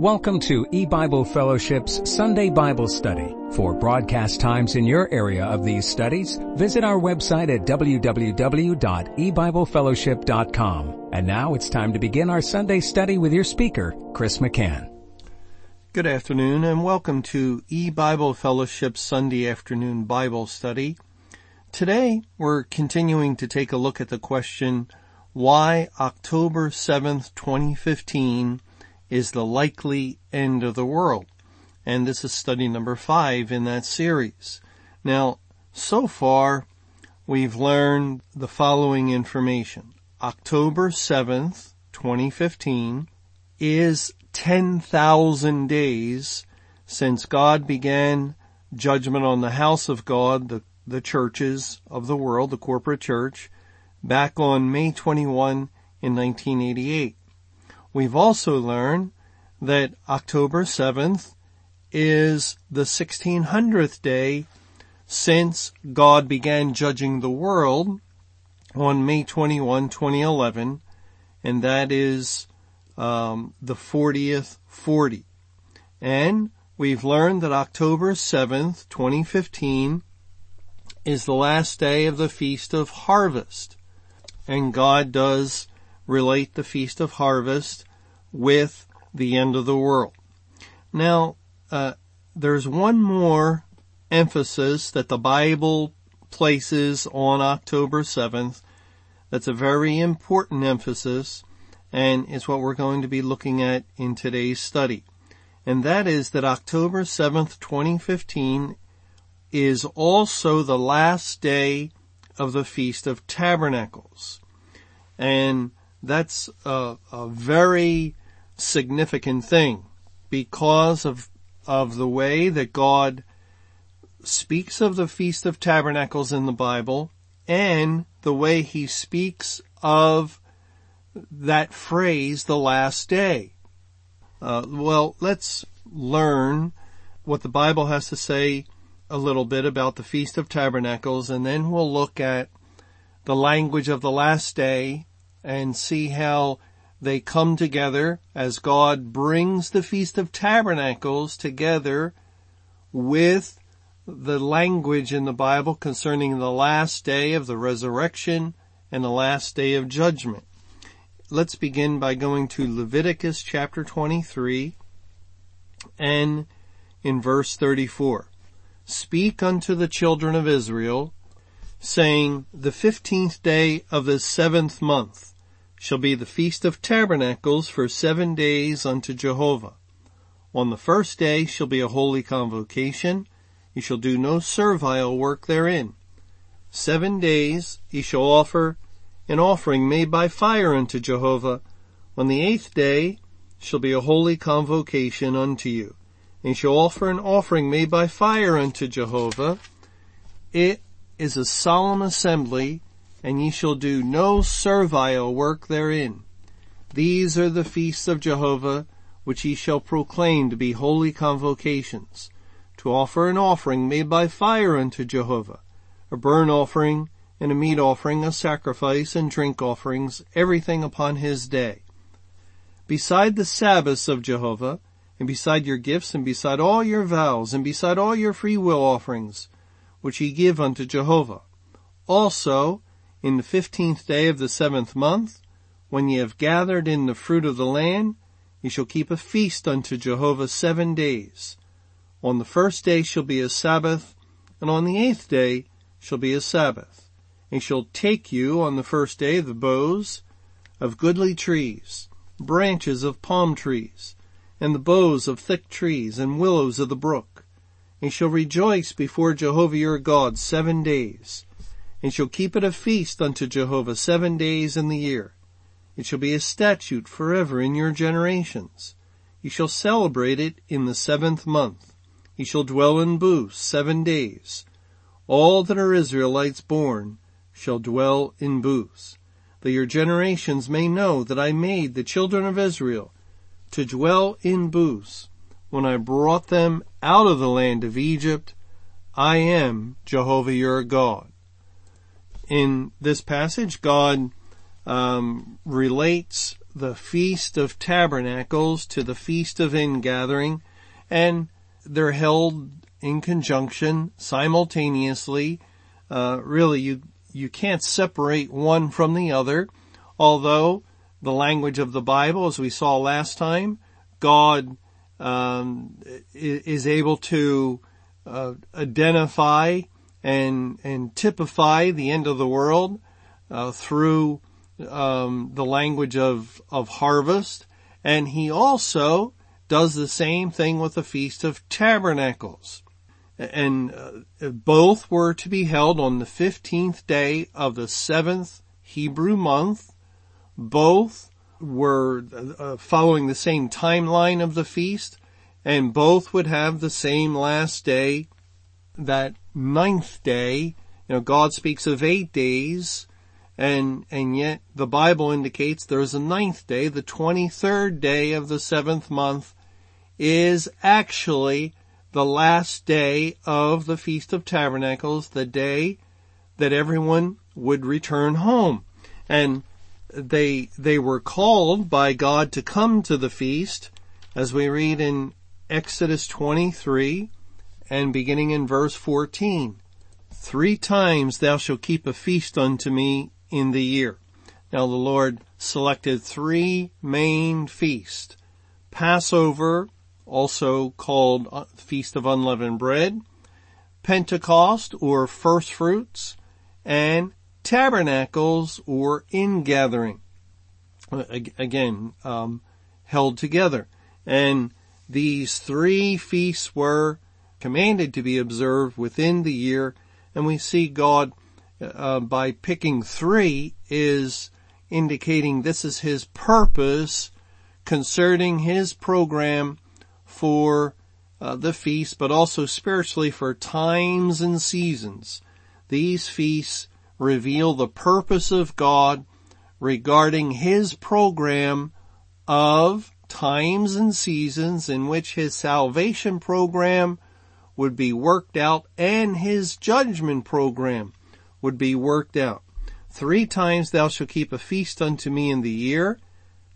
Welcome to E-Bible Fellowship's Sunday Bible Study. For broadcast times in your area of these studies, visit our website at www.ebiblefellowship.com. And now it's time to begin our Sunday study with your speaker, Chris McCann. Good afternoon and welcome to E-Bible Fellowship's Sunday afternoon Bible study. Today we're continuing to take a look at the question, why October 7th, 2015 is the likely end of the world. And this is study number five in that series. Now, so far, we've learned the following information. October 7th, 2015 is 10,000 days since God began judgment on the house of God, the, the churches of the world, the corporate church, back on May 21 in 1988. We've also learned that October 7th is the 1600th day since God began judging the world on May 21, 2011, and that is um, the 40th 40. And we've learned that October 7th, 2015 is the last day of the Feast of Harvest. And God does relate the Feast of Harvest with the end of the world. Now, uh, there's one more emphasis that the Bible places on October 7th that's a very important emphasis and it's what we're going to be looking at in today's study. And that is that October 7th, 2015 is also the last day of the Feast of Tabernacles. And that's a, a very significant thing because of, of the way that God speaks of the Feast of Tabernacles in the Bible and the way he speaks of that phrase, the last day. Uh, well, let's learn what the Bible has to say a little bit about the Feast of Tabernacles and then we'll look at the language of the last day and see how they come together as God brings the Feast of Tabernacles together with the language in the Bible concerning the last day of the resurrection and the last day of judgment. Let's begin by going to Leviticus chapter 23 and in verse 34. Speak unto the children of Israel saying, the fifteenth day of the seventh month shall be the Feast of Tabernacles for seven days unto Jehovah. On the first day shall be a holy convocation. Ye shall do no servile work therein. Seven days ye shall offer an offering made by fire unto Jehovah. On the eighth day shall be a holy convocation unto you. And ye shall offer an offering made by fire unto Jehovah. It is a solemn assembly and ye shall do no servile work therein. These are the feasts of Jehovah, which ye shall proclaim to be holy convocations, to offer an offering made by fire unto Jehovah, a burnt offering, and a meat offering, a sacrifice, and drink offerings, everything upon his day. Beside the Sabbaths of Jehovah, and beside your gifts, and beside all your vows, and beside all your free will offerings, which ye give unto Jehovah. Also, in the fifteenth day of the seventh month, when ye have gathered in the fruit of the land, ye shall keep a feast unto Jehovah seven days. On the first day shall be a Sabbath, and on the eighth day shall be a Sabbath. And shall take you on the first day the boughs of goodly trees, branches of palm trees, and the boughs of thick trees, and willows of the brook, and shall rejoice before Jehovah your God seven days and shall keep it a feast unto Jehovah seven days in the year. It shall be a statute forever in your generations. You shall celebrate it in the seventh month. You shall dwell in booths seven days. All that are Israelites born shall dwell in booths, that your generations may know that I made the children of Israel to dwell in booths when I brought them out of the land of Egypt. I am Jehovah your God in this passage, God um, relates the Feast of Tabernacles to the Feast of Ingathering, and they're held in conjunction simultaneously. Uh, really, you you can't separate one from the other. Although the language of the Bible, as we saw last time, God um, is able to uh, identify and and typify the end of the world uh, through um, the language of of harvest, and He also does the same thing with the Feast of Tabernacles. And uh, both were to be held on the 15th day of the seventh Hebrew month. Both were uh, following the same timeline of the feast and both would have the same last day, that ninth day. You know, God speaks of eight days and, and yet the Bible indicates there's a ninth day, the 23rd day of the seventh month is actually the last day of the Feast of Tabernacles, the day that everyone would return home. And they, they were called by God to come to the feast, as we read in Exodus 23 and beginning in verse 14. Three times thou shalt keep a feast unto me in the year. Now the Lord selected three main feasts. Passover, also called uh, Feast of Unleavened Bread, Pentecost or First Fruits, and Tabernacles or Ingathering. Again, um, held together. And these three feasts were commanded to be observed within the year, and we see God, uh, by picking three, is indicating this is His purpose concerning His program for uh, the feast, but also spiritually for times and seasons. These feasts reveal the purpose of God regarding His program of times and seasons in which His salvation program would be worked out and His judgment program would be worked out. Three times thou shalt keep a feast unto me in the year.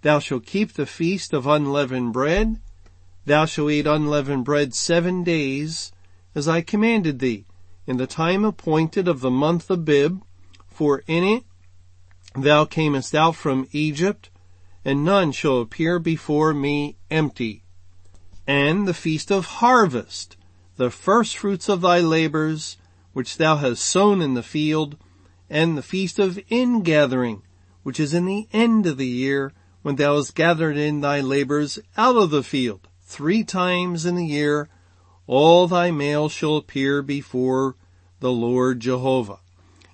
Thou shalt keep the feast of unleavened bread. Thou shalt eat unleavened bread seven days, as I commanded thee, in the time appointed of the month Abib, for in it thou camest out from Egypt, and none shall appear before me empty. And the feast of harvest, the first fruits of thy labors, which thou hast sown in the field, and the feast of ingathering, which is in the end of the year, when thou hast gathered in thy labors out of the field three times in the year, all thy males shall appear before the Lord Jehovah.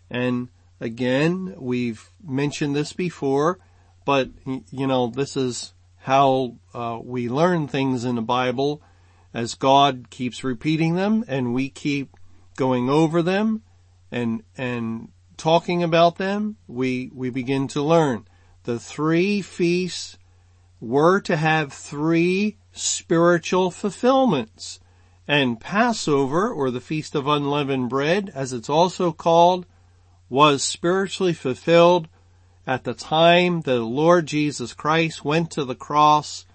And again, we've mentioned this before, but you know, this is how uh, we learn things in the Bible as God keeps repeating them and we keep going over them and, and talking about them, we, we begin to learn. The three feasts were to have three spiritual fulfillments. And Passover, or the Feast of Unleavened Bread, as it's also called, was spiritually fulfilled at the time the Lord Jesus Christ went to the cross.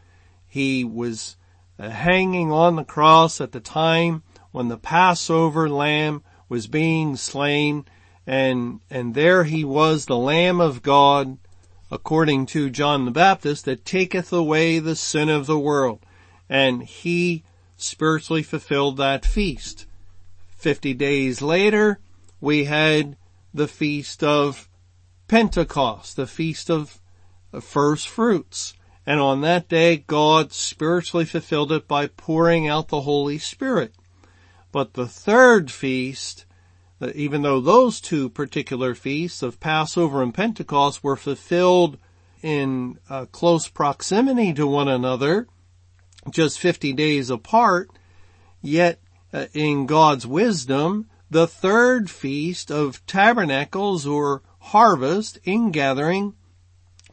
He was Uh, hanging on the cross at the time when the Passover lamb was being slain and, and there he was the Lamb of God according to John the Baptist that taketh away the sin of the world and he spiritually fulfilled that feast. Fifty days later, we had the feast of Pentecost, the feast of first fruits. And on that day, God spiritually fulfilled it by pouring out the Holy Spirit. But the third feast, even though those two particular feasts of Passover and Pentecost were fulfilled in uh, close proximity to one another, just 50 days apart, yet uh, in God's wisdom, the third feast of tabernacles or harvest ingathering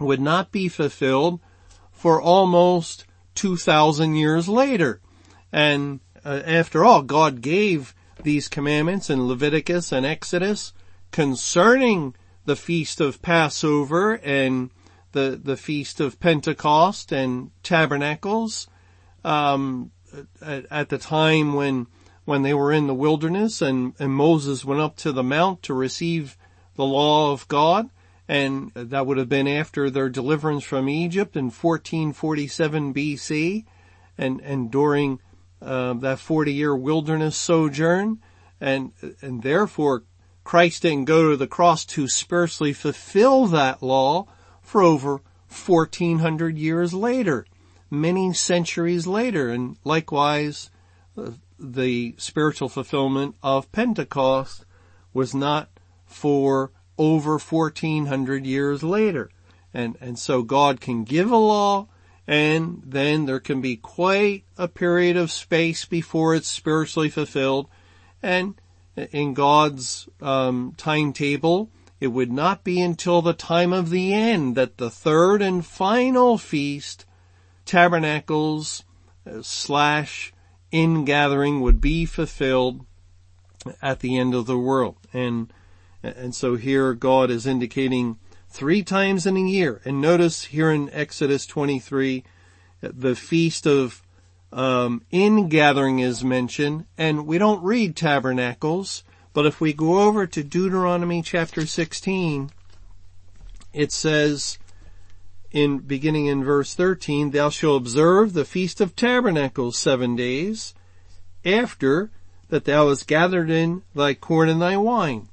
would not be fulfilled for almost 2,000 years later. And uh, after all, God gave these commandments in Leviticus and Exodus concerning the feast of Passover and the, the feast of Pentecost and tabernacles, um, at, at, the time when, when they were in the wilderness and, and Moses went up to the mount to receive the law of God. And that would have been after their deliverance from Egypt in 1447 BC and, and during uh, that 40 year wilderness sojourn. And, and therefore Christ didn't go to the cross to spiritually fulfill that law for over 1400 years later, many centuries later. And likewise, uh, the spiritual fulfillment of Pentecost was not for over 1400 years later. And, and so God can give a law and then there can be quite a period of space before it's spiritually fulfilled. And in God's um, timetable, it would not be until the time of the end that the third and final feast, tabernacles uh, slash ingathering would be fulfilled at the end of the world. And, and so here God is indicating three times in a year. And notice here in Exodus 23, the feast of um, ingathering is mentioned, and we don't read tabernacles, but if we go over to Deuteronomy chapter 16, it says, in beginning in verse 13, thou shalt observe the feast of tabernacles seven days after that thou hast gathered in thy corn and thy wine.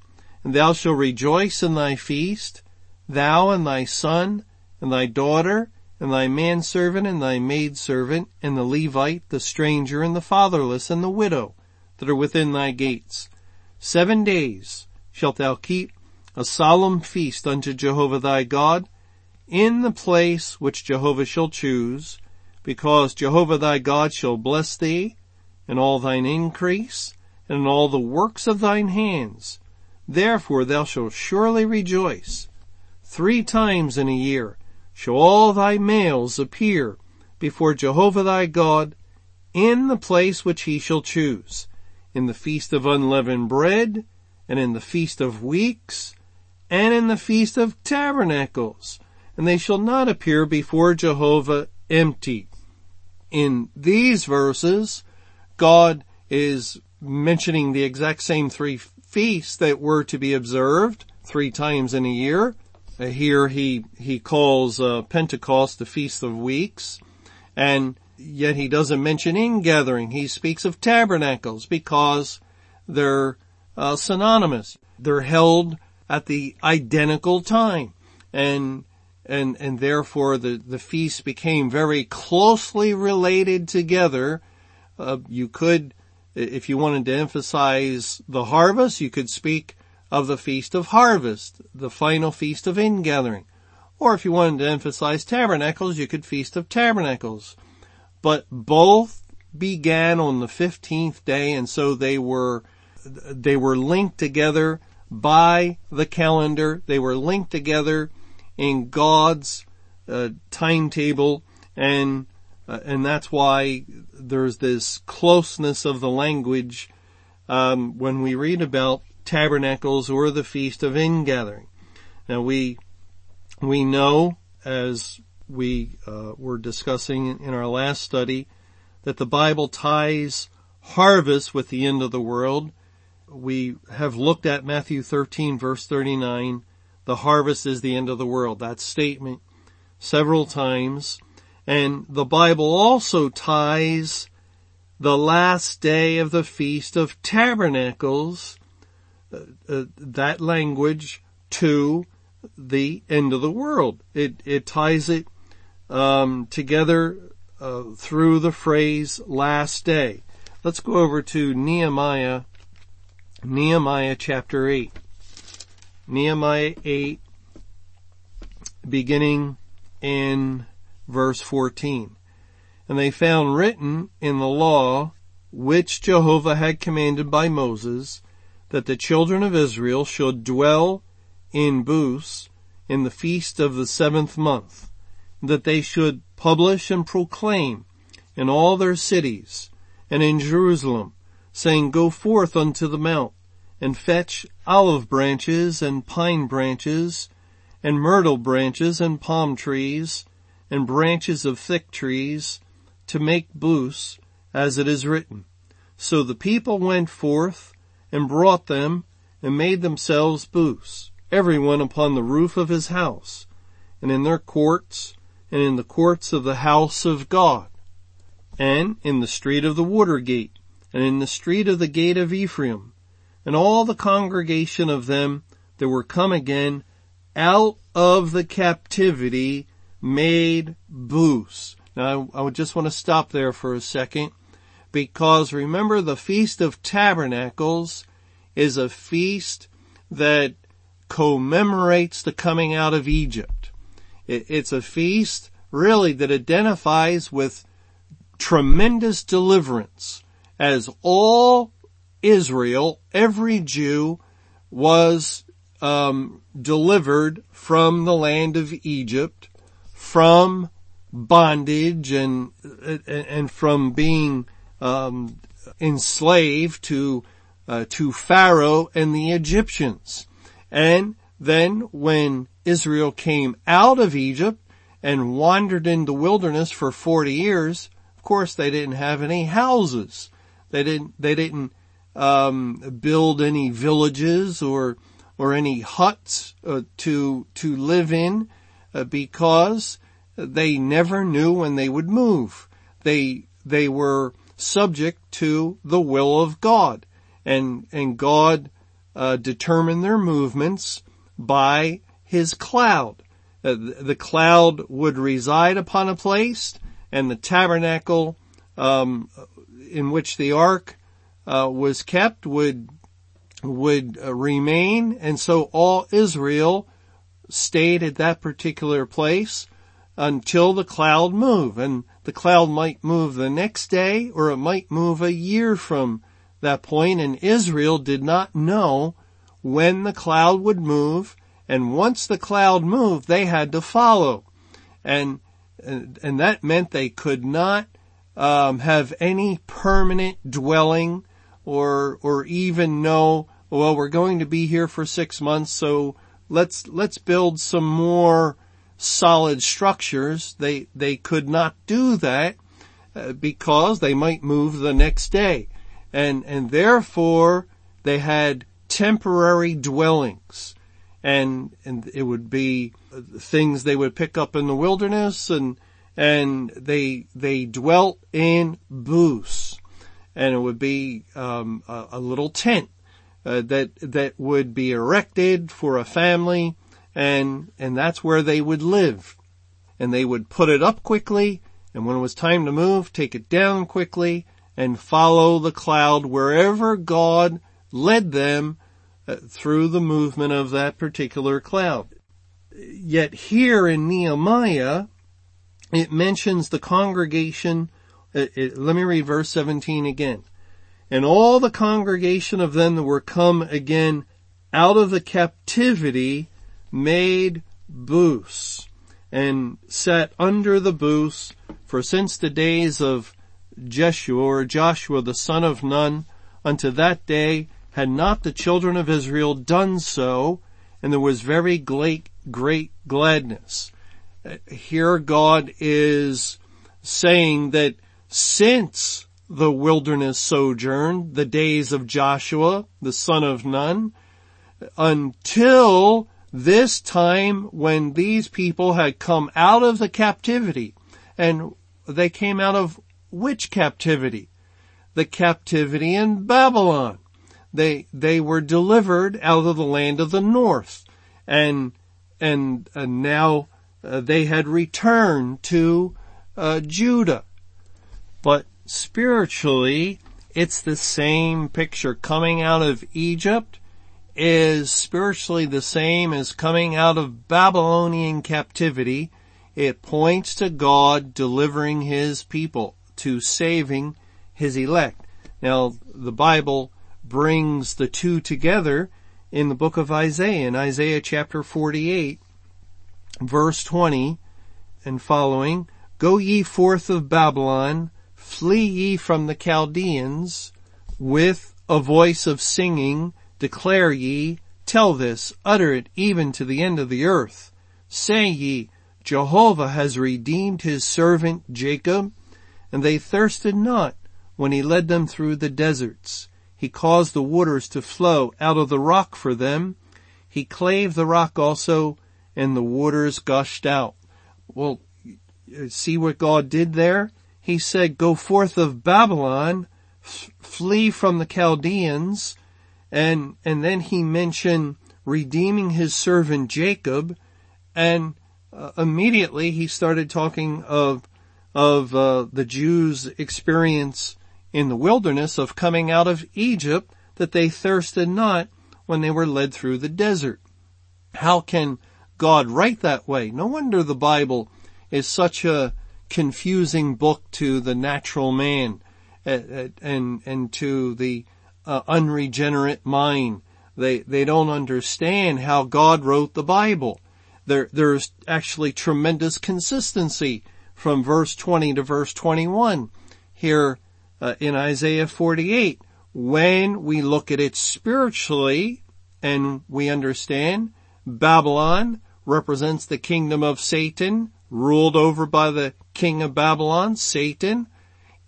And thou shalt rejoice in thy feast, thou and thy son and thy daughter and thy manservant and thy maidservant and the Levite, the stranger and the fatherless and the widow that are within thy gates. Seven days shalt thou keep a solemn feast unto Jehovah thy God in the place which Jehovah shall choose, because Jehovah thy God shall bless thee in all thine increase and all the works of thine hands. Therefore thou shalt surely rejoice Three times in a year shall all thy males appear before Jehovah thy God in the place which he shall choose, in the feast of unleavened bread, and in the feast of weeks, and in the feast of tabernacles, and they shall not appear before Jehovah empty. In these verses, God is mentioning the exact same three feasts that were to be observed three times in a year, uh, here he, he calls uh, Pentecost the Feast of Weeks, and yet he doesn't mention ingathering. He speaks of tabernacles because they're uh, synonymous. They're held at the identical time, and and and therefore the the feasts became very closely related together. Uh, you could, if you wanted to emphasize the harvest, you could speak of the Feast of Harvest, the final Feast of Ingathering. Or if you wanted to emphasize tabernacles, you could Feast of Tabernacles. But both began on the 15th day and so they were, they were linked together by the calendar. They were linked together in God's uh, timetable and and that's why there's this closeness of the language um, when we read about tabernacles or the feast of ingathering. Now we, we know as we uh, were discussing in our last study that the Bible ties harvest with the end of the world. We have looked at Matthew 13 verse 39. The harvest is the end of the world. That statement several times. And the Bible also ties the last day of the Feast of Tabernacles uh, uh, that language to the end of the world. It, it ties it um, together uh, through the phrase last day. Let's go over to Nehemiah, Nehemiah chapter 8. Nehemiah 8, beginning in verse 14. And they found written in the law which Jehovah had commanded by Moses that the children of Israel should dwell in booths in the feast of the seventh month, that they should publish and proclaim in all their cities and in Jerusalem, saying, Go forth unto the mount and fetch olive branches and pine branches and myrtle branches and palm trees and branches of thick trees to make booths as it is written. So the people went forth and brought them and made themselves booths, everyone upon the roof of his house and in their courts and in the courts of the house of God and in the street of the water gate and in the street of the gate of Ephraim and all the congregation of them that were come again out of the captivity made booths. Now I, I just want to stop there for a second because remember the Feast of Tabernacles is a feast that commemorates the coming out of Egypt. It's a feast really that identifies with tremendous deliverance as all Israel, every Jew was um, delivered from the land of Egypt, from bondage and and from being um, enslaved to uh, to Pharaoh and the Egyptians. And then when Israel came out of Egypt and wandered in the wilderness for 40 years, of course they didn't have any houses. They didn't, they didn't, um, build any villages or, or any huts uh, to, to live in because they never knew when they would move. They, they were subject to the will of God and, and God, uh, determined their movements by his cloud. Uh, the cloud would reside upon a place and the tabernacle, um, in which the ark, uh, was kept would, would uh, remain. And so all Israel stayed at that particular place until the cloud moved and the cloud might move the next day or it might move a year from that point. And Israel did not know when the cloud would move. And once the cloud moved they had to follow. And and, and that meant they could not um, have any permanent dwelling or or even know well we're going to be here for 6 months so let's let's build some more solid structures. They they could not do that uh, because they might move the next day. And, and therefore they had temporary dwellings. And, and it would be things they would pick up in the wilderness and, and they, they dwelt in booths. And it would be, um, a, a, little tent uh, that, that would be erected for a family and, and that's where they would live and they would put it up quickly and when it was time to move, take it down quickly and follow the cloud wherever God led them uh, through the movement of that particular cloud. Yet here in Nehemiah, it mentions the congregation, it, uh, it, let me read verse 17 again. And all the congregation of them that were come again out of the captivity made booths and sat under the booths for since the days of Jeshua or Joshua the son of Nun unto that day had not the children of Israel done so and there was very great, great gladness. Here God is saying that since the wilderness sojourn, the days of Joshua, the son of Nun, until this time when these people had come out of the captivity and they came out of which captivity? The captivity in Babylon. They, they were delivered out of the land of the north and, and, and now uh, they had returned to uh, Judah. But spiritually, it's the same picture. Coming out of Egypt is spiritually the same as coming out of Babylonian captivity. It points to God delivering His people to saving his elect. Now, the Bible brings the two together in the book of Isaiah, in Isaiah chapter 48, verse 20 and following, Go ye forth of Babylon, flee ye from the Chaldeans, with a voice of singing, declare ye, Tell this, utter it even to the end of the earth. Say ye, Jehovah has redeemed his servant Jacob, and they thirsted not when he led them through the deserts. He caused the waters to flow out of the rock for them. He clave the rock also, and the waters gushed out. Well, see what God did there? He said, go forth of Babylon, f- flee from the Chaldeans, and, and then he mentioned redeeming his servant Jacob, and uh, immediately he started talking of of uh, the Jews' experience in the wilderness of coming out of Egypt that they thirsted not when they were led through the desert. How can God write that way? No wonder the Bible is such a confusing book to the natural man and and, and to the uh, unregenerate mind. They they don't understand how God wrote the Bible. There there's actually tremendous consistency from verse 20 to verse 21 here uh, in Isaiah 48. When we look at it spiritually and we understand Babylon represents the kingdom of Satan ruled over by the king of Babylon, Satan.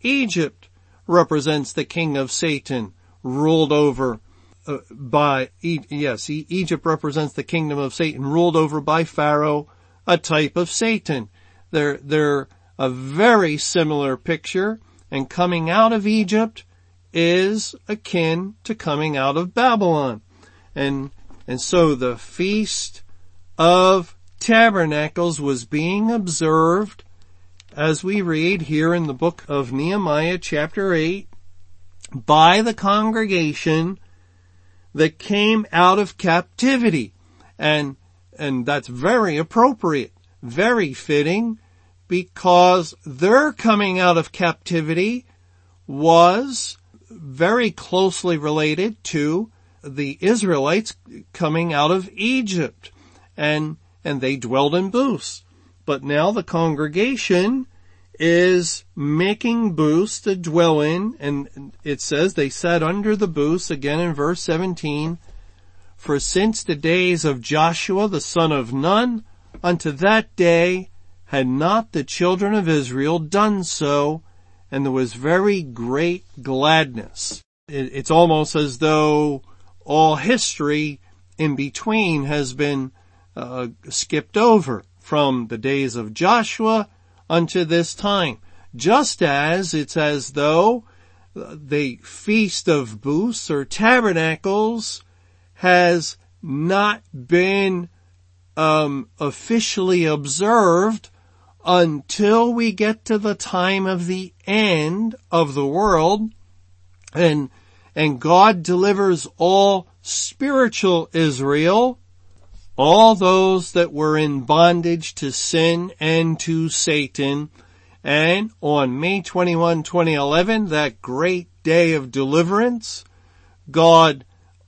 Egypt represents the king of Satan ruled over uh, by, yes, Egypt represents the kingdom of Satan ruled over by Pharaoh, a type of Satan. They're, they're a very similar picture and coming out of Egypt is akin to coming out of Babylon. And, and so the feast of tabernacles was being observed as we read here in the book of Nehemiah chapter 8 by the congregation that came out of captivity. And, and that's very appropriate, very fitting because their coming out of captivity was very closely related to the Israelites coming out of Egypt and, and they dwelled in booths. But now the congregation is making booths to dwell in, and it says they sat under the booths again in verse 17, for since the days of Joshua the son of Nun, unto that day had not the children of Israel done so, and there was very great gladness. it's almost as though all history in between has been uh, skipped over from the days of Joshua unto this time. Just as it's as though the feast of booths or tabernacles has not been um, officially observed until we get to the time of the end of the world and and God delivers all spiritual Israel all those that were in bondage to sin and to Satan. And on May 21, 2011, that great day of deliverance, God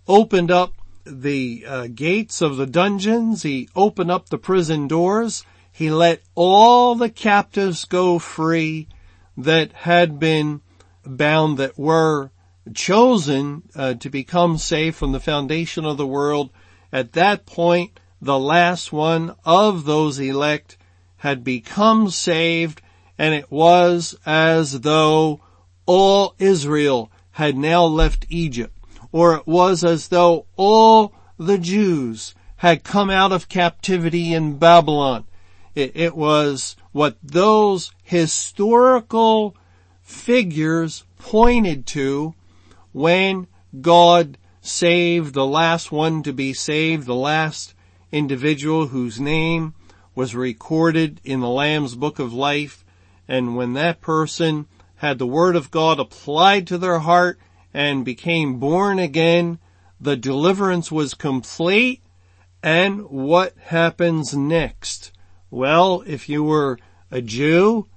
opened up the uh, gates of the dungeons. He opened up the prison doors. He let all the captives go free that had been bound that were chosen uh, to become saved from the foundation of the world at that point, the last one of those elect had become saved and it was as though all Israel had now left Egypt or it was as though all the Jews had come out of captivity in Babylon. It, it was what those historical figures pointed to when God saved, the last one to be saved, the last individual whose name was recorded in the Lamb's book of life. And when that person had the word of God applied to their heart and became born again, the deliverance was complete. And what happens next? Well, if you were a Jew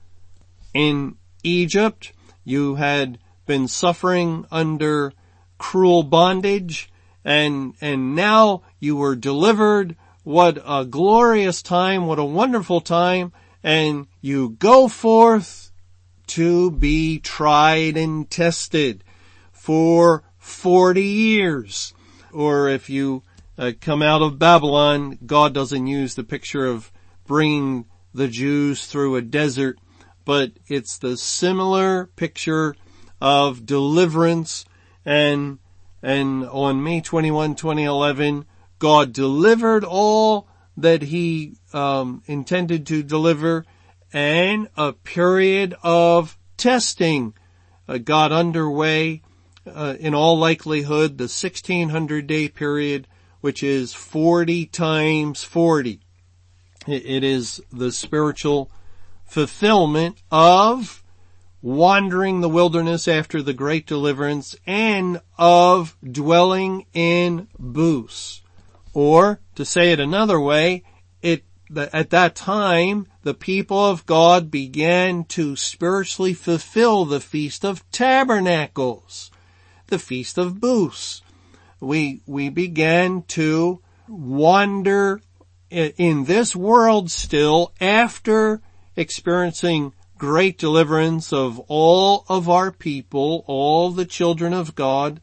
in Egypt, you had been suffering under cruel bondage and, and now you were delivered. What a glorious time. What a wonderful time. And you go forth to be tried and tested for 40 years. Or if you uh, come out of Babylon, God doesn't use the picture of bringing the Jews through a desert, but it's the similar picture of deliverance and, and on May 21, 2011, God delivered all that he um, intended to deliver and a period of testing uh, got underway uh, in all likelihood the 1600 day period which is 40 times 40 it is the spiritual fulfillment of wandering the wilderness after the great deliverance and of dwelling in booths or to say it another way, it, at that time, the people of God began to spiritually fulfill the Feast of Tabernacles, the Feast of Booths. We, we began to wander in this world still after experiencing great deliverance of all of our people, all the children of God,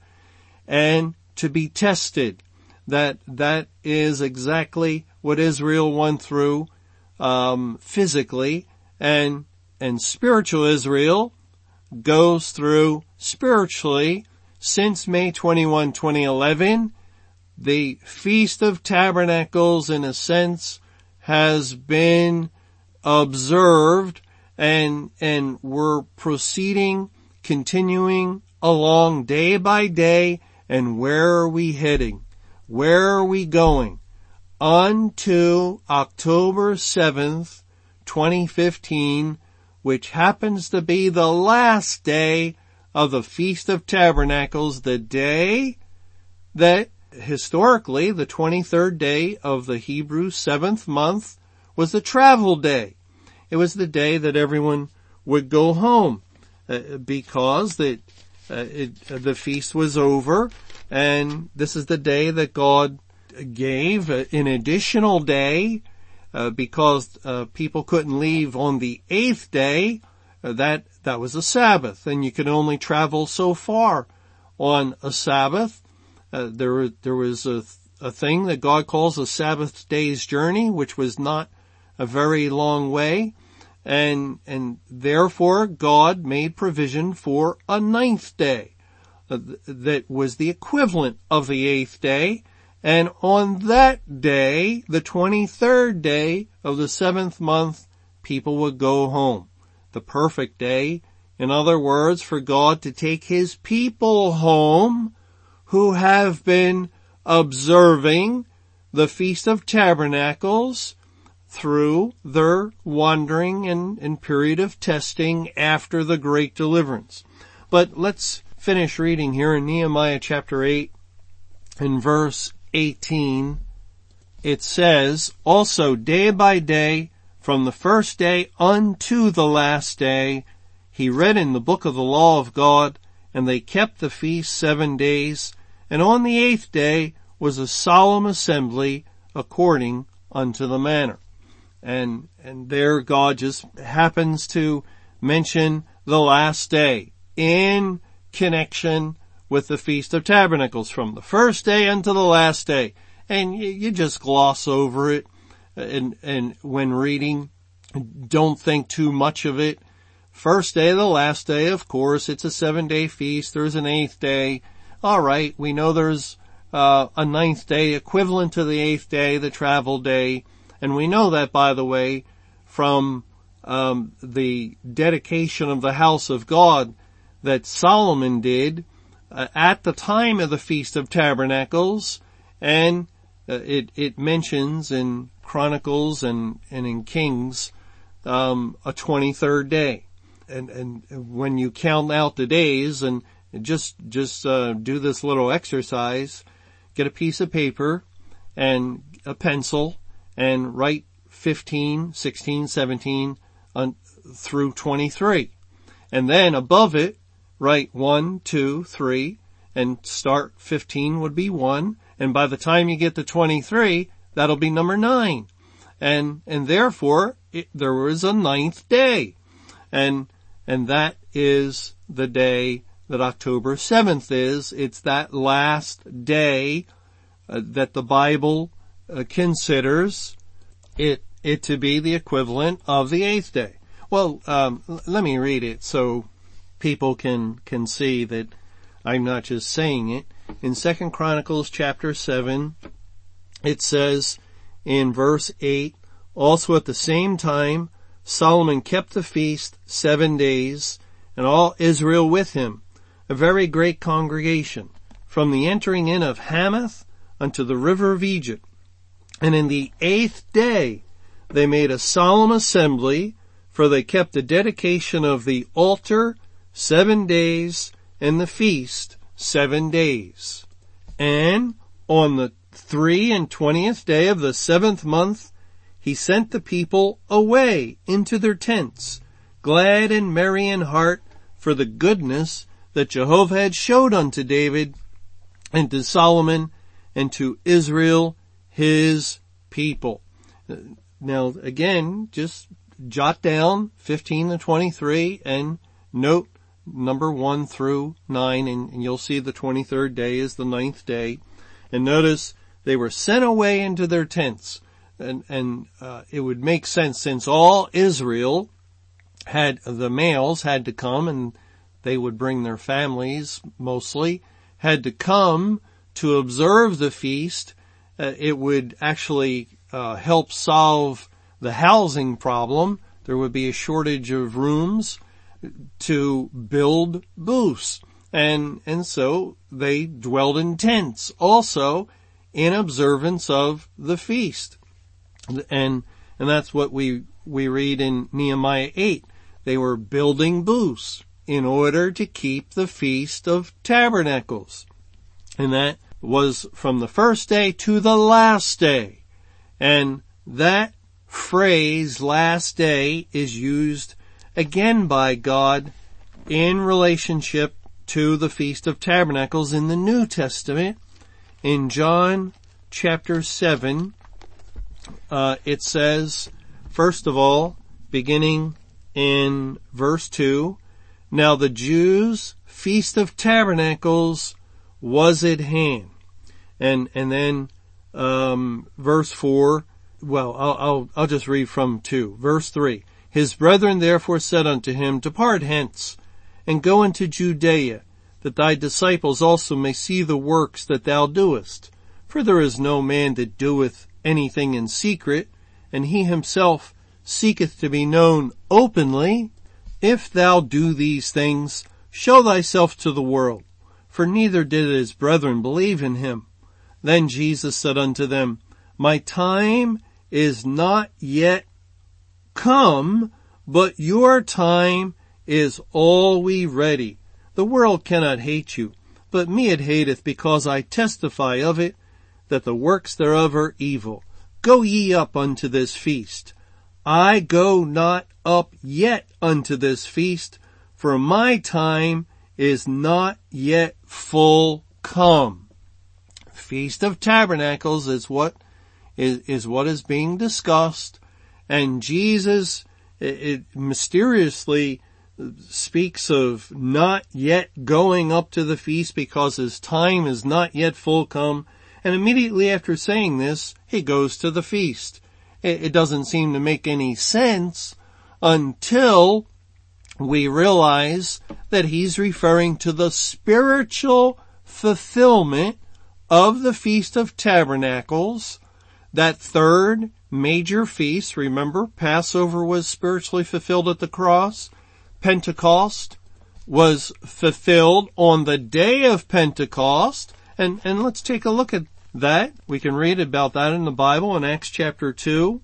and to be tested that that is exactly what Israel went through um, physically, and and spiritual Israel goes through spiritually since May 21, 2011. The Feast of Tabernacles, in a sense, has been observed and, and we're proceeding, continuing along day by day and where are we heading? Where are we going? Unto October 7th, 2015, which happens to be the last day of the Feast of Tabernacles, the day that historically the 23rd day of the Hebrew seventh month was the travel day. It was the day that everyone would go home uh, because that uh, the feast was over and this is the day that God gave an additional day uh, because uh, people couldn't leave on the eighth day. Uh, that that was a Sabbath, and you could only travel so far on a Sabbath. Uh, there there was a a thing that God calls a Sabbath day's journey, which was not a very long way. And, and therefore God made provision for a ninth day. Uh, that was the equivalent of the eighth day. And on that day, the 23rd day of the seventh month, people would go home. The perfect day, in other words, for God to take his people home who have been observing the Feast of Tabernacles through their wandering and, and period of testing after the great deliverance. But let's finish reading here in Nehemiah chapter 8 in verse 18. It says, also day by day, from the first day unto the last day, he read in the book of the law of God, and they kept the feast seven days, and on the eighth day was a solemn assembly according unto the manner. And, and there God just happens to mention the last day in connection with the Feast of Tabernacles from the first day until the last day. And you, just gloss over it and, and when reading, don't think too much of it. First day, the last day, of course, it's a seven day feast. There's an eighth day. Alright, we know there's uh, a ninth day equivalent to the eighth day, the travel day. And we know that, by the way, from um, the dedication of the house of God that Solomon did uh, at the time of the Feast of Tabernacles, and uh, it it mentions in Chronicles and and in Kings um, a 23rd day, and and when you count out the days and just just uh, do this little exercise, get a piece of paper and a pencil and write 15, 16, 17 on, through 23. And then above it, write one, two, three, and start 15 would be one. And by the time you get to 23, that'll be number nine. And, and therefore it, there was a ninth day. And, and that is the day that October 7th is. It's that last day uh, that the Bible uh, considers it it to be the equivalent of the eighth day. Well, um, let me read it so people can can see that I'm not just saying it. In Second Chronicles chapter seven, it says in verse eight, also at the same time, Solomon kept the feast seven days, and all Israel with him, a very great congregation, from the entering in of Hamath unto the river of Egypt. And in the eighth day they made a solemn assembly, for they kept the dedication of the altar seven days and the feast seven days. And on the three and twentieth day of the seventh month, he sent the people away into their tents, glad and merry in heart for the goodness that Jehovah had showed unto David and to Solomon and to Israel his people. Now again, just jot down 15 to 23 and note number 1 through 9 and, and, you'll see the 23rd day is the ninth day. And notice they were sent away into their tents. And, and uh, it would make sense since all Israel had, the males had to come and they would bring their families mostly, had to come to observe the feast. Uh, it would actually uh, help solve the housing problem. There would be a shortage of rooms to build booths. And, and so they dwelled in tents also in observance of the feast. And, and that's what we, we read in Nehemiah 8. They were building booths in order to keep the feast of tabernacles. And that was from the first day to the last day. And that phrase last day is used again by God in relationship to the Feast of Tabernacles in the New Testament. In John chapter 7, uh, it says, first of all, beginning in verse 2, Now the Jews' Feast of Tabernacles was at hand. And, and then, um, verse 4, well, I'll, I'll, I'll just read from 2. Verse 3. His brethren therefore said unto him, Depart hence, and go into Judea, that thy disciples also may see the works that thou doest. For there is no man that doeth anything in secret, and he himself seeketh to be known openly. If thou do these things, show thyself to the world. For neither did his brethren believe in him. Then Jesus said unto them, My time is not yet come, but your time is we ready. The world cannot hate you, but me it hateth because I testify of it that the works thereof are evil. Go ye up unto this feast. I go not up yet unto this feast, for my time is not yet full come. Feast of Tabernacles is what is, is what is being discussed and Jesus it, mysteriously speaks of not yet going up to the feast because his time is not yet full come. And immediately after saying this, he goes to the feast. It doesn't seem to make any sense until we realize that he's referring to the spiritual fulfillment of the Feast of Tabernacles, that third major feasts. Remember, Passover was spiritually fulfilled at the cross. Pentecost was fulfilled on the day of Pentecost. And, and let's take a look at that. We can read about that in the Bible in Acts chapter 2.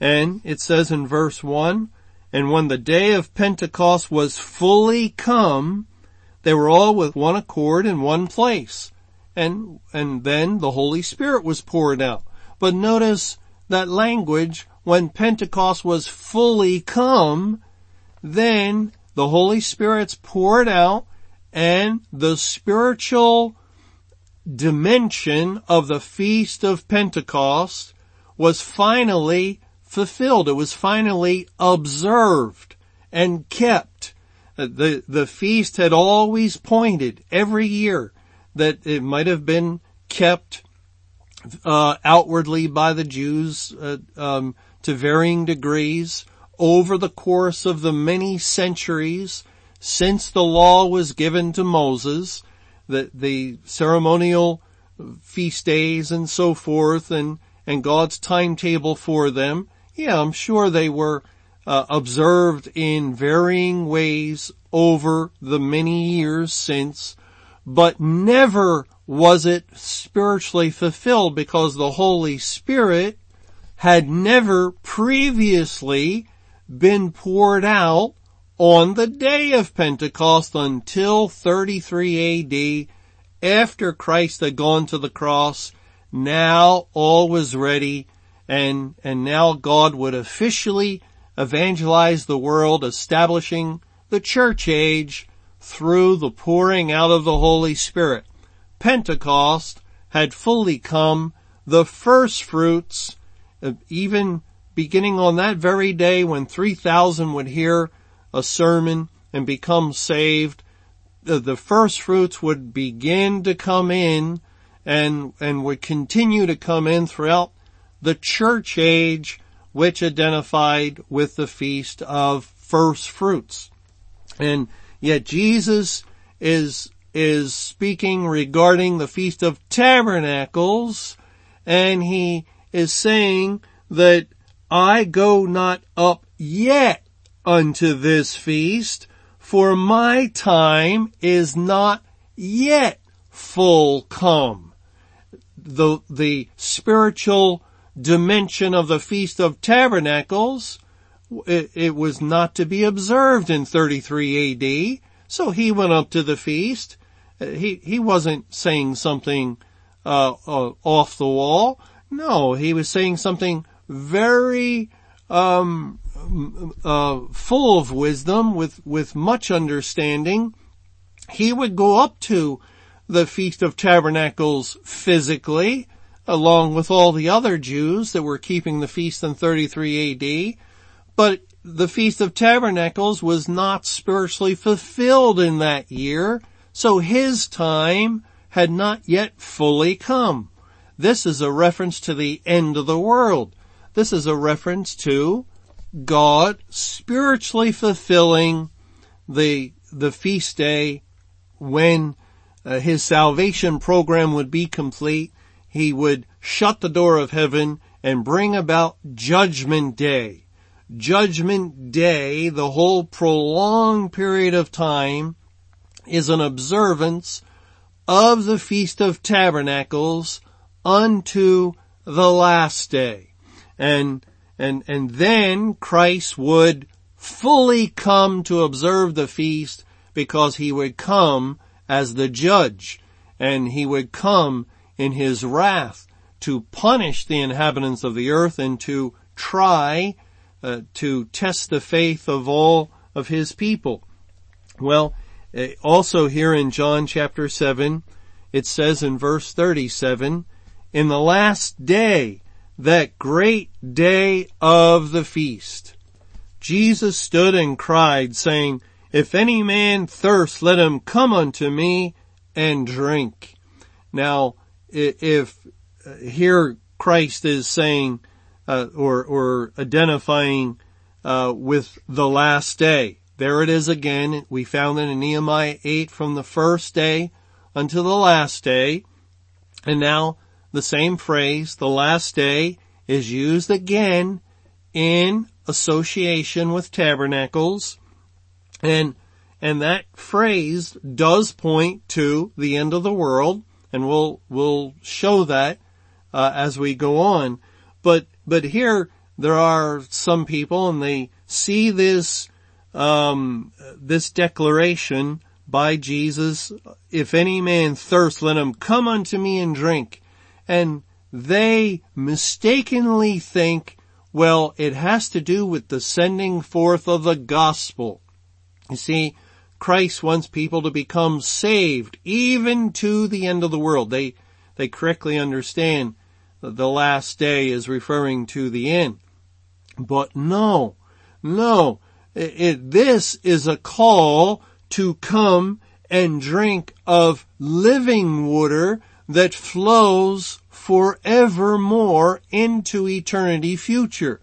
And it says in verse 1, And when the day of Pentecost was fully come, they were all with one accord in one place. And, and then the Holy Spirit was poured out. But notice that language, when Pentecost was fully come, then the Holy Spirit's poured out and the spiritual dimension of the Feast of Pentecost was finally fulfilled. It was finally observed and kept. The, the feast had always pointed every year that it might have been kept uh, outwardly by the Jews uh, um, to varying degrees over the course of the many centuries since the law was given to Moses, the, the ceremonial feast days and so forth and, and God's timetable for them. Yeah, I'm sure they were uh, observed in varying ways over the many years since, but never was it spiritually fulfilled because the Holy Spirit had never previously been poured out on the day of Pentecost until 33 AD after Christ had gone to the cross. Now all was ready and, and now God would officially evangelize the world, establishing the church age through the pouring out of the Holy Spirit. Pentecost had fully come, the first fruits, uh, even beginning on that very day when 3,000 would hear a sermon and become saved, the first fruits would begin to come in and, and would continue to come in throughout the church age, which identified with the feast of first fruits. And yet Jesus is, is speaking regarding the feast of tabernacles and he is saying that I go not up yet unto this feast, for my time is not yet full come. The, the spiritual dimension of the Feast of Tabernacles, it, it, was not to be observed in 33 AD, so he went up to the feast. He, he wasn't saying something, uh, uh, off the wall. No, he was saying something very, um, uh, full of wisdom, with, with much understanding, he would go up to the Feast of Tabernacles physically, along with all the other Jews that were keeping the feast in 33 AD, but the Feast of Tabernacles was not spiritually fulfilled in that year, so his time had not yet fully come. This is a reference to the end of the world. This is a reference to God spiritually fulfilling the, the feast day when uh, his salvation program would be complete. He would shut the door of heaven and bring about judgment day. Judgment day, the whole prolonged period of time is an observance of the Feast of Tabernacles unto the last day. And and, and then Christ would fully come to observe the feast because he would come as the judge and he would come in his wrath to punish the inhabitants of the earth and to try uh, to test the faith of all of his people. Well, uh, also here in John chapter 7, it says in verse 37, in the last day that great day of the feast. Jesus stood and cried saying, if any man thirst, let him come unto me and drink. Now, if uh, here Christ is saying, uh, or, or identifying, uh, with the last day. There it is again. We found it in Nehemiah 8 from the first day until the last day. And now the same phrase, the last day, is used again in association with tabernacles and and that phrase does point to the end of the world and we'll we'll show that uh, as we go on but but here there are some people and they see this um, this declaration by Jesus if any man thirst let him come unto me and drink and they mistakenly think, well, it has to do with the sending forth of the gospel. You see, Christ wants people to become saved even to the end of the world. They, they correctly understand the last day is referring to the end. But no, no, it, it, this is a call to come and drink of living water that flows forevermore into eternity future.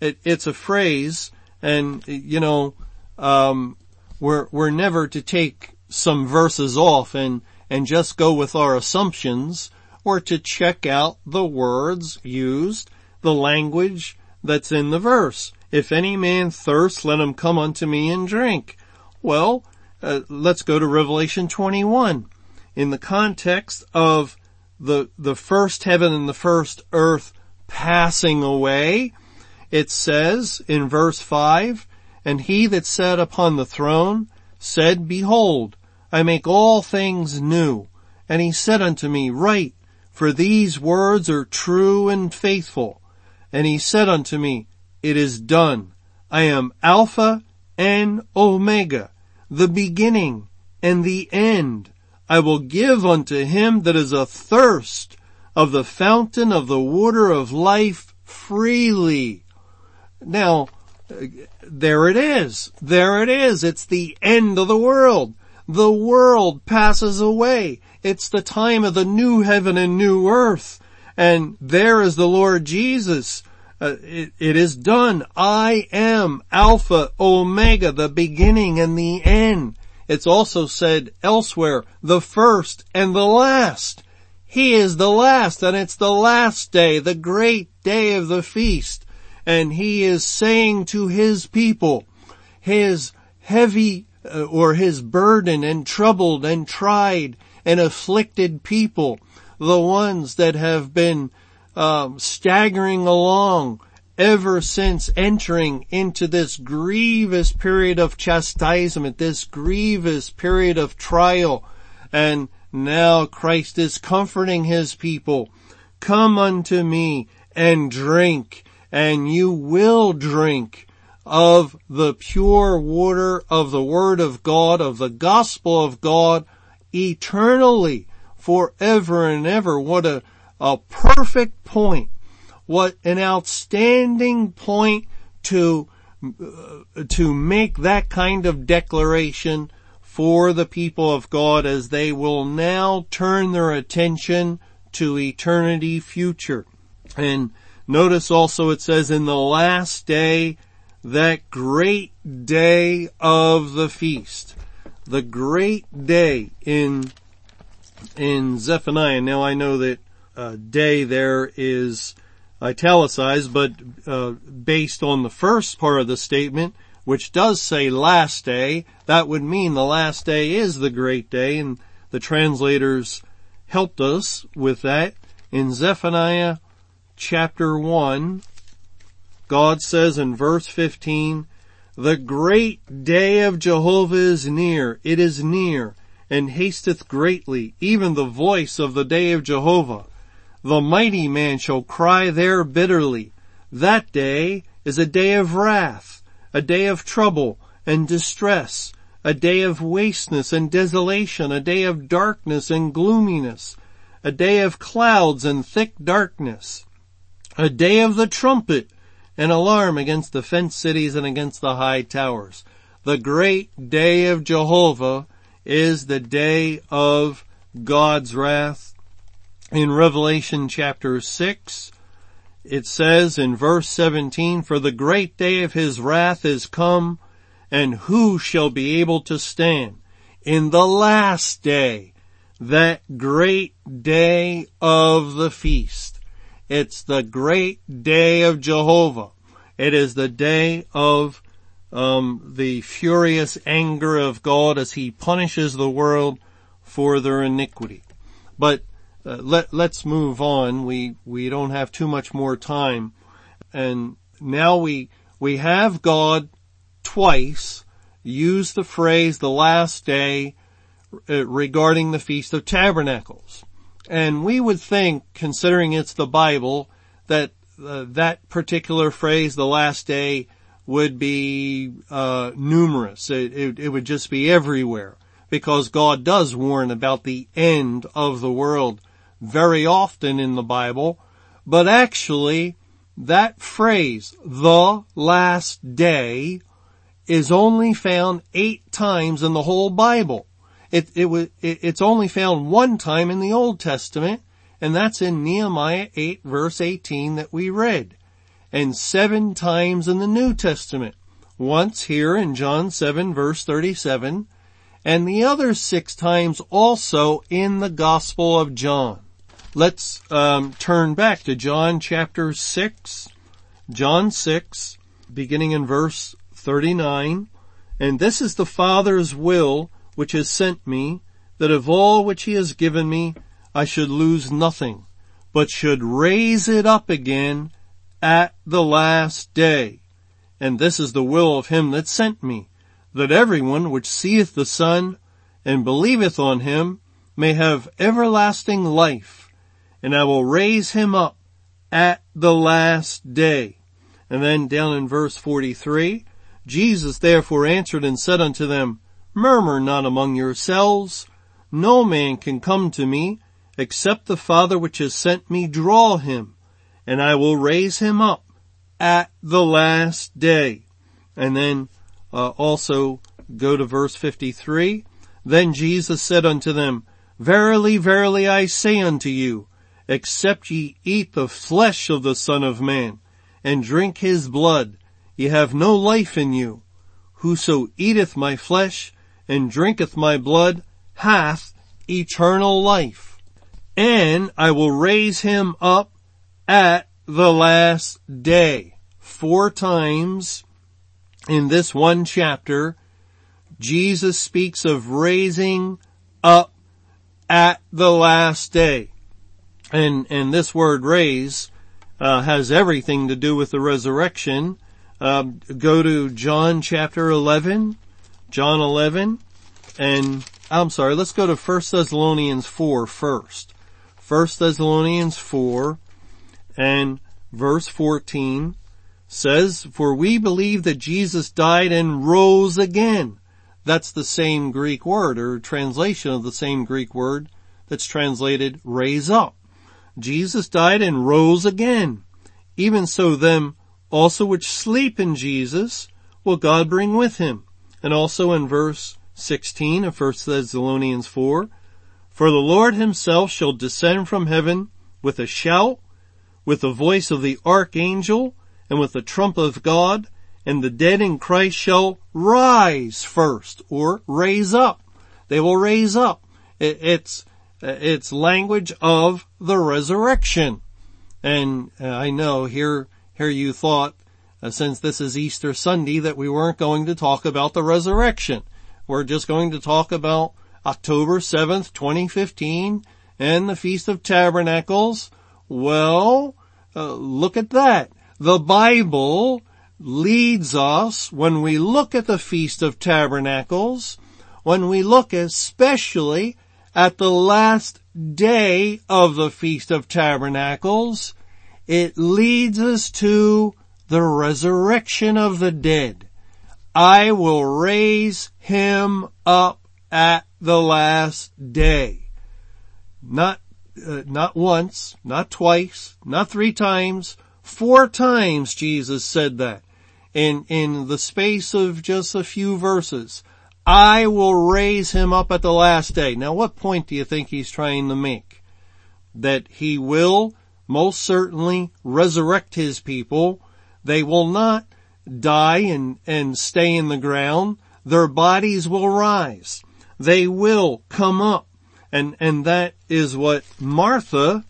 It, it's a phrase and, you know, um, we're, we're never to take some verses off and, and just go with our assumptions or to check out the words used, the language that's in the verse. If any man thirst, let him come unto me and drink. Well, uh, let's go to Revelation 21. In the context of the, the first heaven and the first earth passing away, it says in verse 5, And he that sat upon the throne said, Behold, I make all things new. And he said unto me, Write, for these words are true and faithful. And he said unto me, It is done. I am Alpha and Omega, the beginning and the end. I will give unto him that is athirst of the fountain of the water of life freely. Now, there it is. There it is. It's the end of the world. The world passes away. It's the time of the new heaven and new earth. And there is the Lord Jesus. Uh, it, it is done. I am Alpha, Omega, the beginning and the end. It's also said elsewhere, the first and the last. He is the last and it's the last day, the great day of the feast. And he is saying to his people, his heavy uh, or his burden and troubled and tried and afflicted people, the ones that have been um, staggering along ever since entering into this grievous period of chastisement, this grievous period of trial. And now Christ is comforting his people. Come unto me and drink and you will drink of the pure water of the word of God, of the gospel of God eternally forever and ever. What a, a perfect point what an outstanding point to uh, to make that kind of declaration for the people of God as they will now turn their attention to eternity future. And notice also it says in the last day, that great day of the feast. The great day in, in Zephaniah. Now I know that uh, day there is italicized, but uh, based on the first part of the statement, which does say last day, that would mean the last day is the great day, and the translators helped us with that. In Zephaniah chapter 1, God says in verse 15, the great day of Jehovah is near, it is near, and hasteth greatly, even the voice of the day of Jehovah. The mighty man shall cry there bitterly. That day is a day of wrath, a day of trouble and distress, a day of wasteness and desolation, a day of darkness and gloominess, a day of clouds and thick darkness, a day of the trumpet, an alarm against the fenced cities and against the high towers. The great day of Jehovah is the day of God's wrath in Revelation chapter 6, it says in verse 17, For the great day of his wrath is come, and who shall be able to stand? In the last day, that great day of the feast. It's the great day of Jehovah. It is the day of um, the furious anger of God as he punishes the world for their iniquity. But uh, let, let's move on. We, we don't have too much more time. And now we, we have God twice use the phrase the last day uh, regarding the Feast of Tabernacles. And we would think, considering it's the Bible, that uh, that particular phrase, the last day, would be uh, numerous. It, it, it would just be everywhere because God does warn about the end of the world very often in the Bible, but actually that phrase, the last day, is only found eight times in the whole Bible. It, it was, it, it's only found one time in the Old Testament, and that's in Nehemiah 8 verse 18 that we read, and seven times in the New Testament, once here in John 7 verse 37, and the other six times also in the Gospel of John. Let's um, turn back to John chapter 6, John 6, beginning in verse 39. And this is the Father's will which has sent me, that of all which he has given me, I should lose nothing, but should raise it up again at the last day. And this is the will of him that sent me, that everyone which seeth the Son and believeth on him may have everlasting life, and I will raise him up at the last day. And then down in verse 43, Jesus therefore answered and said unto them, Murmur not among yourselves. No man can come to me except the Father which has sent me draw him, and I will raise him up at the last day. And then uh, also go to verse 53. Then Jesus said unto them, Verily, verily, I say unto you, except ye eat the flesh of the Son of Man, and drink his blood, ye have no life in you. Whoso eateth my flesh and drinketh my blood hath eternal life. And I will raise him up at the last day. Four times in this one chapter, Jesus speaks of raising up at the last day. And, and this word raise, uh, has everything to do with the resurrection. Um, go to John chapter 11, John 11, and I'm sorry, let's go to 1 Thessalonians 4 first. 1 Thessalonians 4 and verse 14 says, For we believe that Jesus died and rose again. That's the same Greek word or translation of the same Greek word that's translated raise up. Jesus died and rose again. Even so them also which sleep in Jesus will God bring with him. And also in verse 16 of 1 Thessalonians 4, For the Lord himself shall descend from heaven with a shout, with the voice of the archangel, and with the trump of God, and the dead in Christ shall rise first, or raise up. They will raise up. It's, it's language of the resurrection. And uh, I know here, here you thought, uh, since this is Easter Sunday, that we weren't going to talk about the resurrection. We're just going to talk about October 7th, 2015 and the Feast of Tabernacles. Well, uh, look at that. The Bible leads us when we look at the Feast of Tabernacles, when we look especially at the last day of the Feast of Tabernacles, it leads us to the resurrection of the dead. I will raise him up at the last day. Not, uh, not once, not twice, not three times, four times Jesus said that in, in the space of just a few verses. I will raise him up at the last day. Now what point do you think he's trying to make? That he will most certainly resurrect his people. They will not die and, and stay in the ground. Their bodies will rise. They will come up. And, and that is what Martha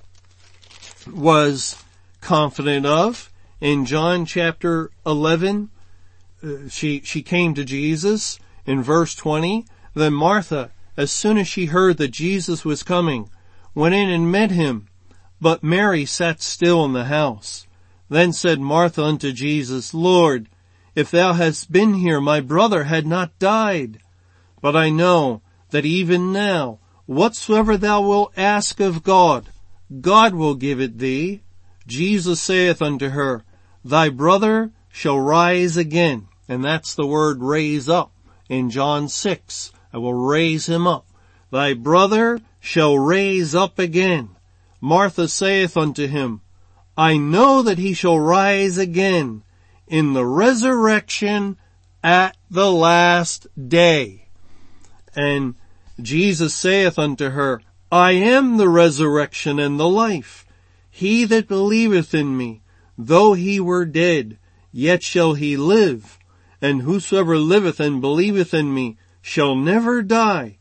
was confident of in John chapter 11. Uh, she, she came to Jesus in verse 20, then Martha, as soon as she heard that Jesus was coming, went in and met him, but Mary sat still in the house. Then said Martha unto Jesus, Lord, if thou hadst been here, my brother had not died. But I know that even now, whatsoever thou wilt ask of God, God will give it thee. Jesus saith unto her, thy brother shall rise again. And that's the word raise up in John 6. I will raise him up. Thy brother shall raise up again. Martha saith unto him, I know that he shall rise again in the resurrection at the last day. And Jesus saith unto her, I am the resurrection and the life. He that believeth in me, though he were dead, yet shall he live. And whosoever liveth and believeth in me shall never die.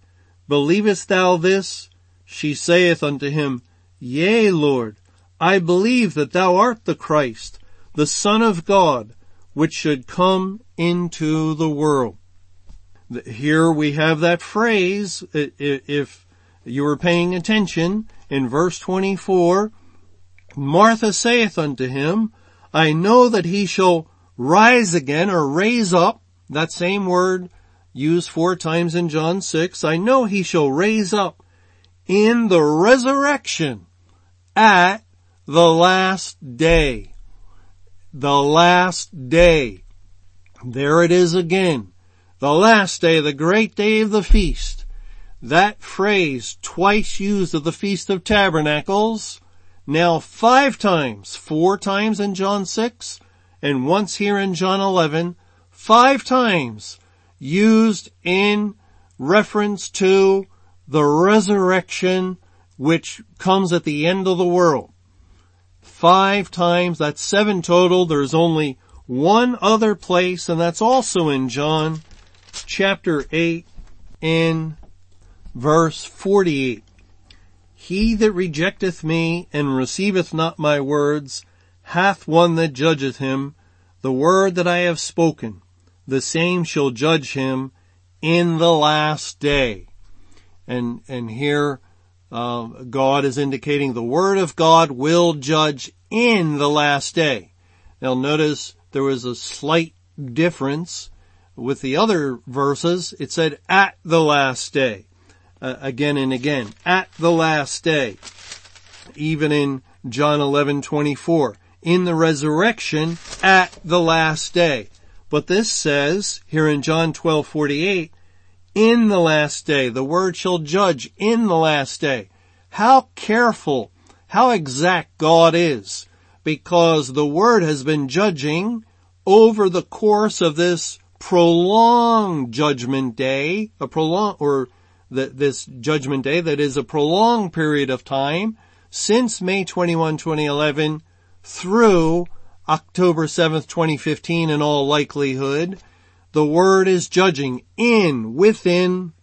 Believest thou this? She saith unto him, Yea, Lord, I believe that thou art the Christ, the Son of God, which should come into the world. Here we have that phrase, if you were paying attention, in verse 24, Martha saith unto him, I know that he shall rise again or raise up, that same word used four times in John 6, I know he shall raise up in the resurrection at the last day. The last day. There it is again. The last day, the great day of the feast. That phrase twice used of the Feast of Tabernacles, now five times, four times in John 6 and once here in John 11, five times used in reference to the resurrection which comes at the end of the world. Five times, that's seven total. There's only one other place and that's also in John chapter 8 in verse 48. He that rejecteth me and receiveth not my words hath one that judgeth him. The word that I have spoken, the same shall judge him in the last day. And, and here, uh, God is indicating the word of God will judge in the last day. Now notice there was a slight difference with the other verses. It said at the last day uh, again and again at the last day. Even in John 11:24, in the resurrection at the last day. But this says here in John 12:48, in the last day, the word shall judge in the last day. How careful, how exact God is, because the word has been judging over the course of this prolonged judgment day, a prolonged, or that this judgment day that is a prolonged period of time since May 21, 2011 through October 7th, 2015 in all likelihood. The word is judging in, within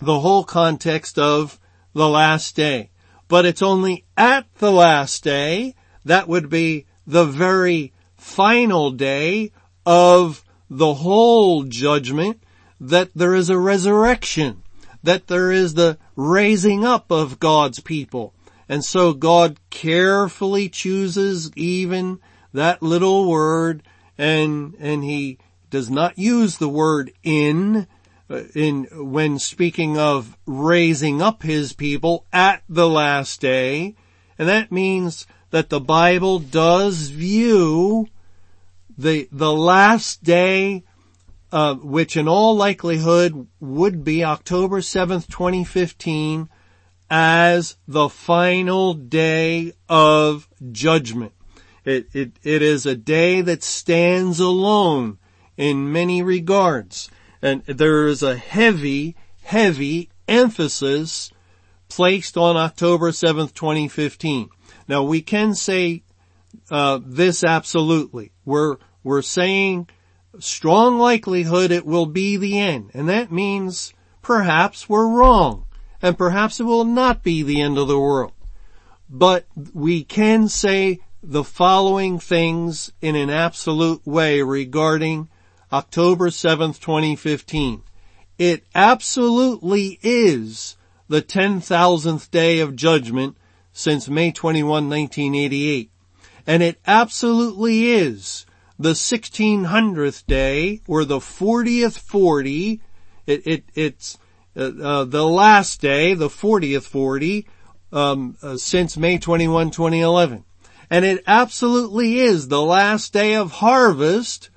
the whole context of the last day. But it's only at the last day, that would be the very final day of the whole judgment, that there is a resurrection that there is the raising up of God's people. And so God carefully chooses even that little word and, and he does not use the word in, uh, in, when speaking of raising up his people at the last day. And that means that the Bible does view the, the last day uh, which in all likelihood would be October 7th, 2015 as the final day of judgment. It, it, it is a day that stands alone in many regards. And there is a heavy, heavy emphasis placed on October 7th, 2015. Now we can say, uh, this absolutely. We're, we're saying strong likelihood it will be the end. And that means perhaps we're wrong. And perhaps it will not be the end of the world. But we can say the following things in an absolute way regarding October 7th, 2015. It absolutely is the 10,000th day of judgment since May 21, 1988. And it absolutely is the 1600th day or the 40th 40. It, it, it's uh, uh, the last day, the 40th 40, um, uh, since May 21, 2011. And it absolutely is the last day of harvest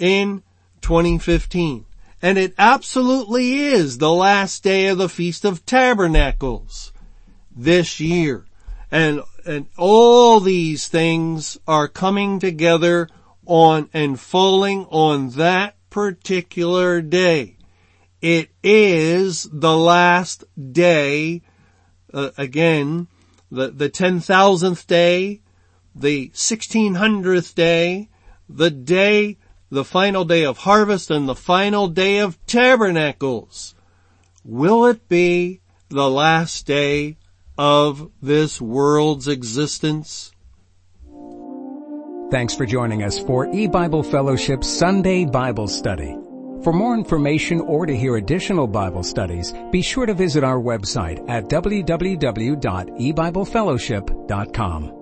in 2015. And it absolutely is the last day of the Feast of Tabernacles this year. And, and all these things are coming together on and falling on that particular day. It is the last day uh, again, the, the 10,000th day, the 1600th day, the day, the final day of harvest and the final day of tabernacles. Will it be the last day of this world's existence? Thanks for joining us for E-Bible Fellowship Sunday Bible Study. For more information or to hear additional Bible studies, be sure to visit our website at www.ebiblefellowship.com.